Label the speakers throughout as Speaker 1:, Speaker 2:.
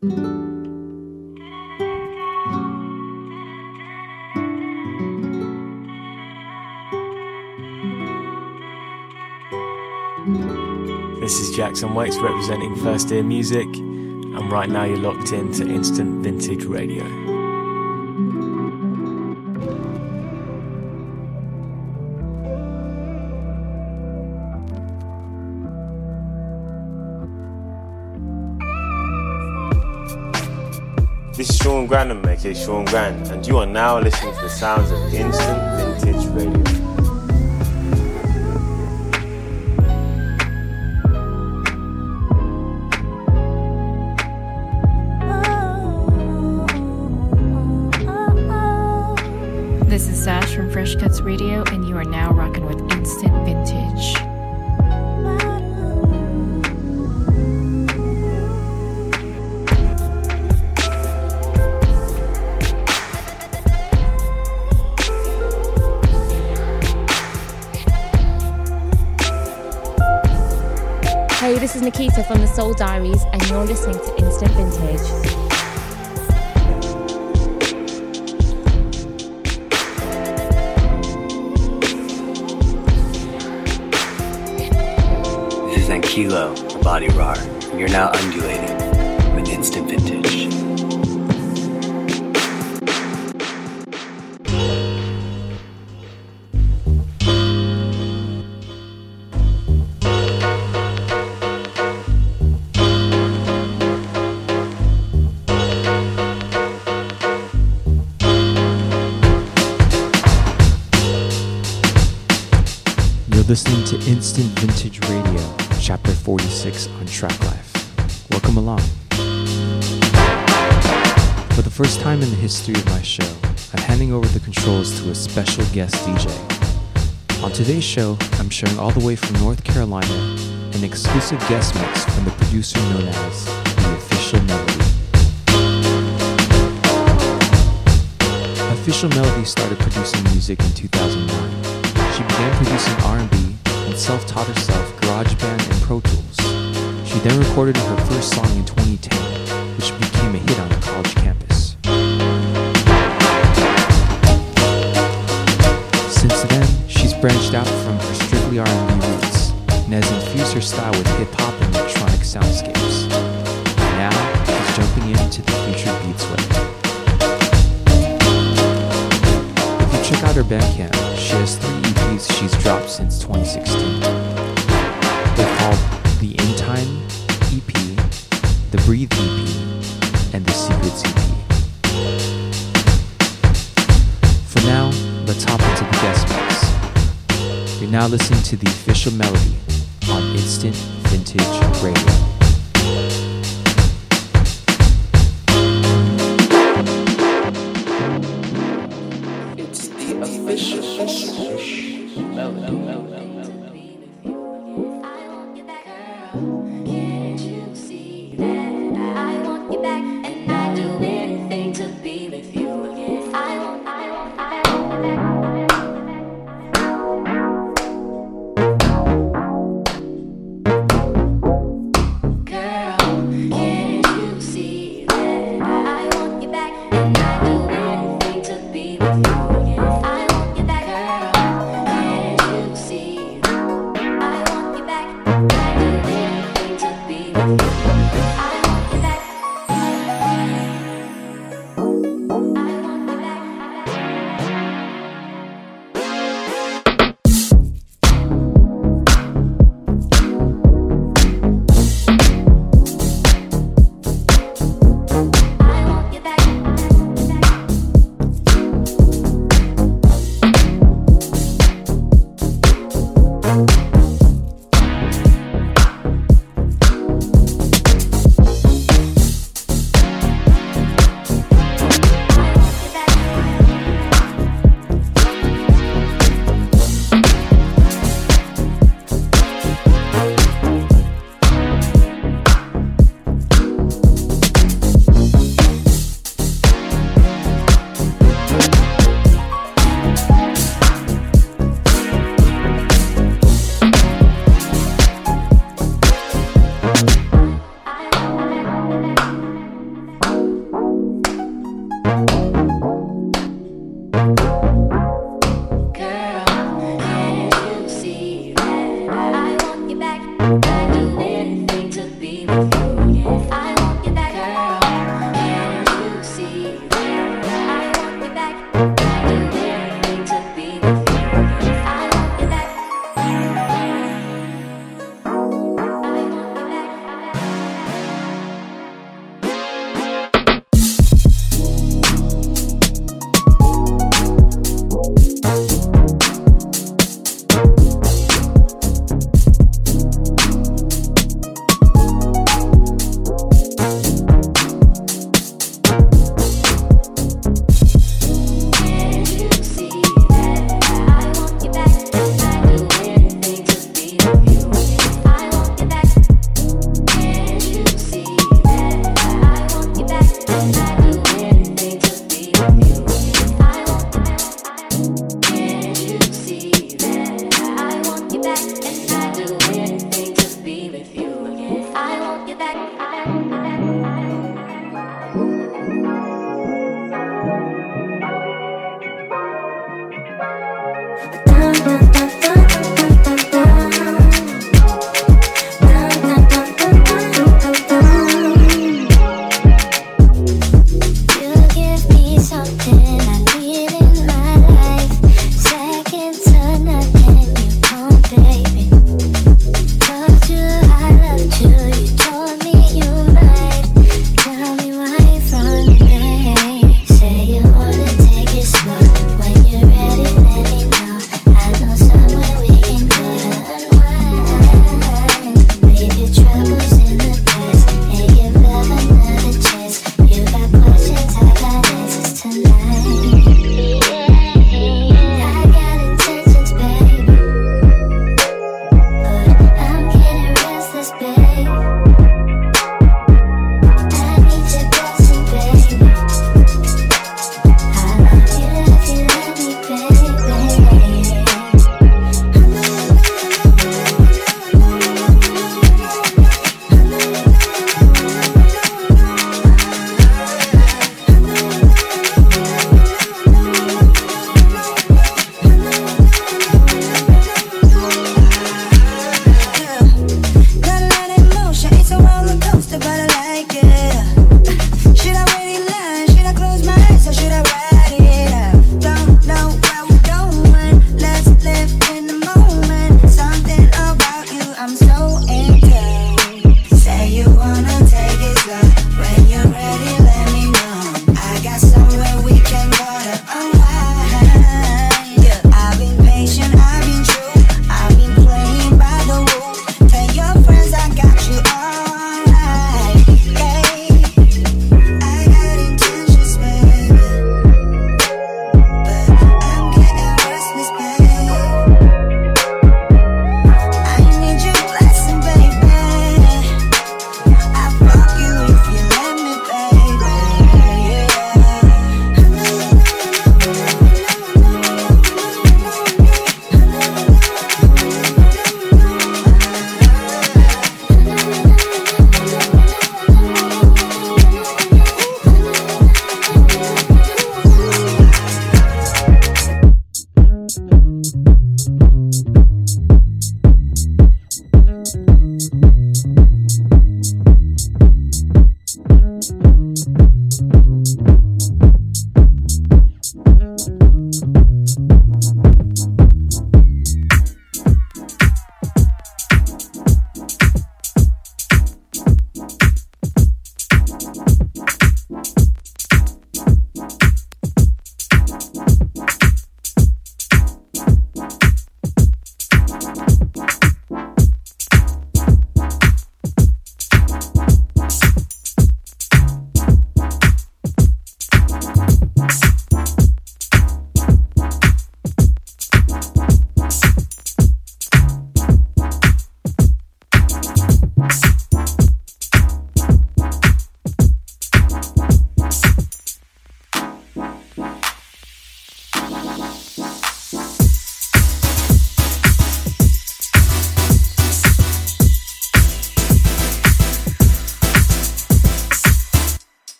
Speaker 1: This is Jackson Waits representing First Ear Music, and right now you're locked in to Instant Vintage Radio. Aka Sean Gran, and you are now listening to the sounds of Instant Vintage Radio.
Speaker 2: This is Sash from Fresh Cuts Radio, and you are now rocking
Speaker 3: Nikita from the Soul Diaries, and you're listening to Instant Vintage.
Speaker 4: Kilo, Body Rar. You're now undulating
Speaker 5: listening to Instant Vintage Radio chapter 46 on Traklife. Welcome along. For the first time in the history of my show, I'm handing over the controls to a special guest DJ. On today's show, I'm sharing all the way from North Carolina an exclusive guest mix from the producer known as The Official Melody. Official Melody started producing music in 2009. She began producing R&B and self-taught herself GarageBand and Pro Tools. She then recorded her first song in 2010, which became a hit on a college campus. Since then, she's branched out from her strictly R&B roots and has infused her style with hip-hop and electronic soundscapes. Now, she's jumping into the future beats way. Her Bandcamp, she has three EPs she's dropped since 2016. They're called the In Time EP, the Breathe EP, and the Secrets EP. For now, let's hop into the guest mix. You're now listening to the official melody on Instant Vintage Radio.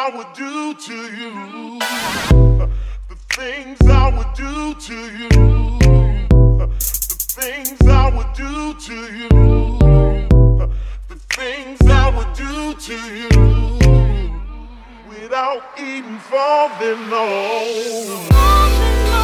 Speaker 6: I would do to you. The things I would do to you. The things I would do to you. The things I would do to you. Without even falling low.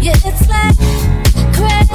Speaker 7: Yeah,
Speaker 8: it's like
Speaker 9: crazy.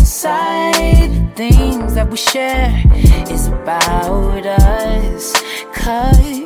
Speaker 9: side. Things that we share is about us. Cause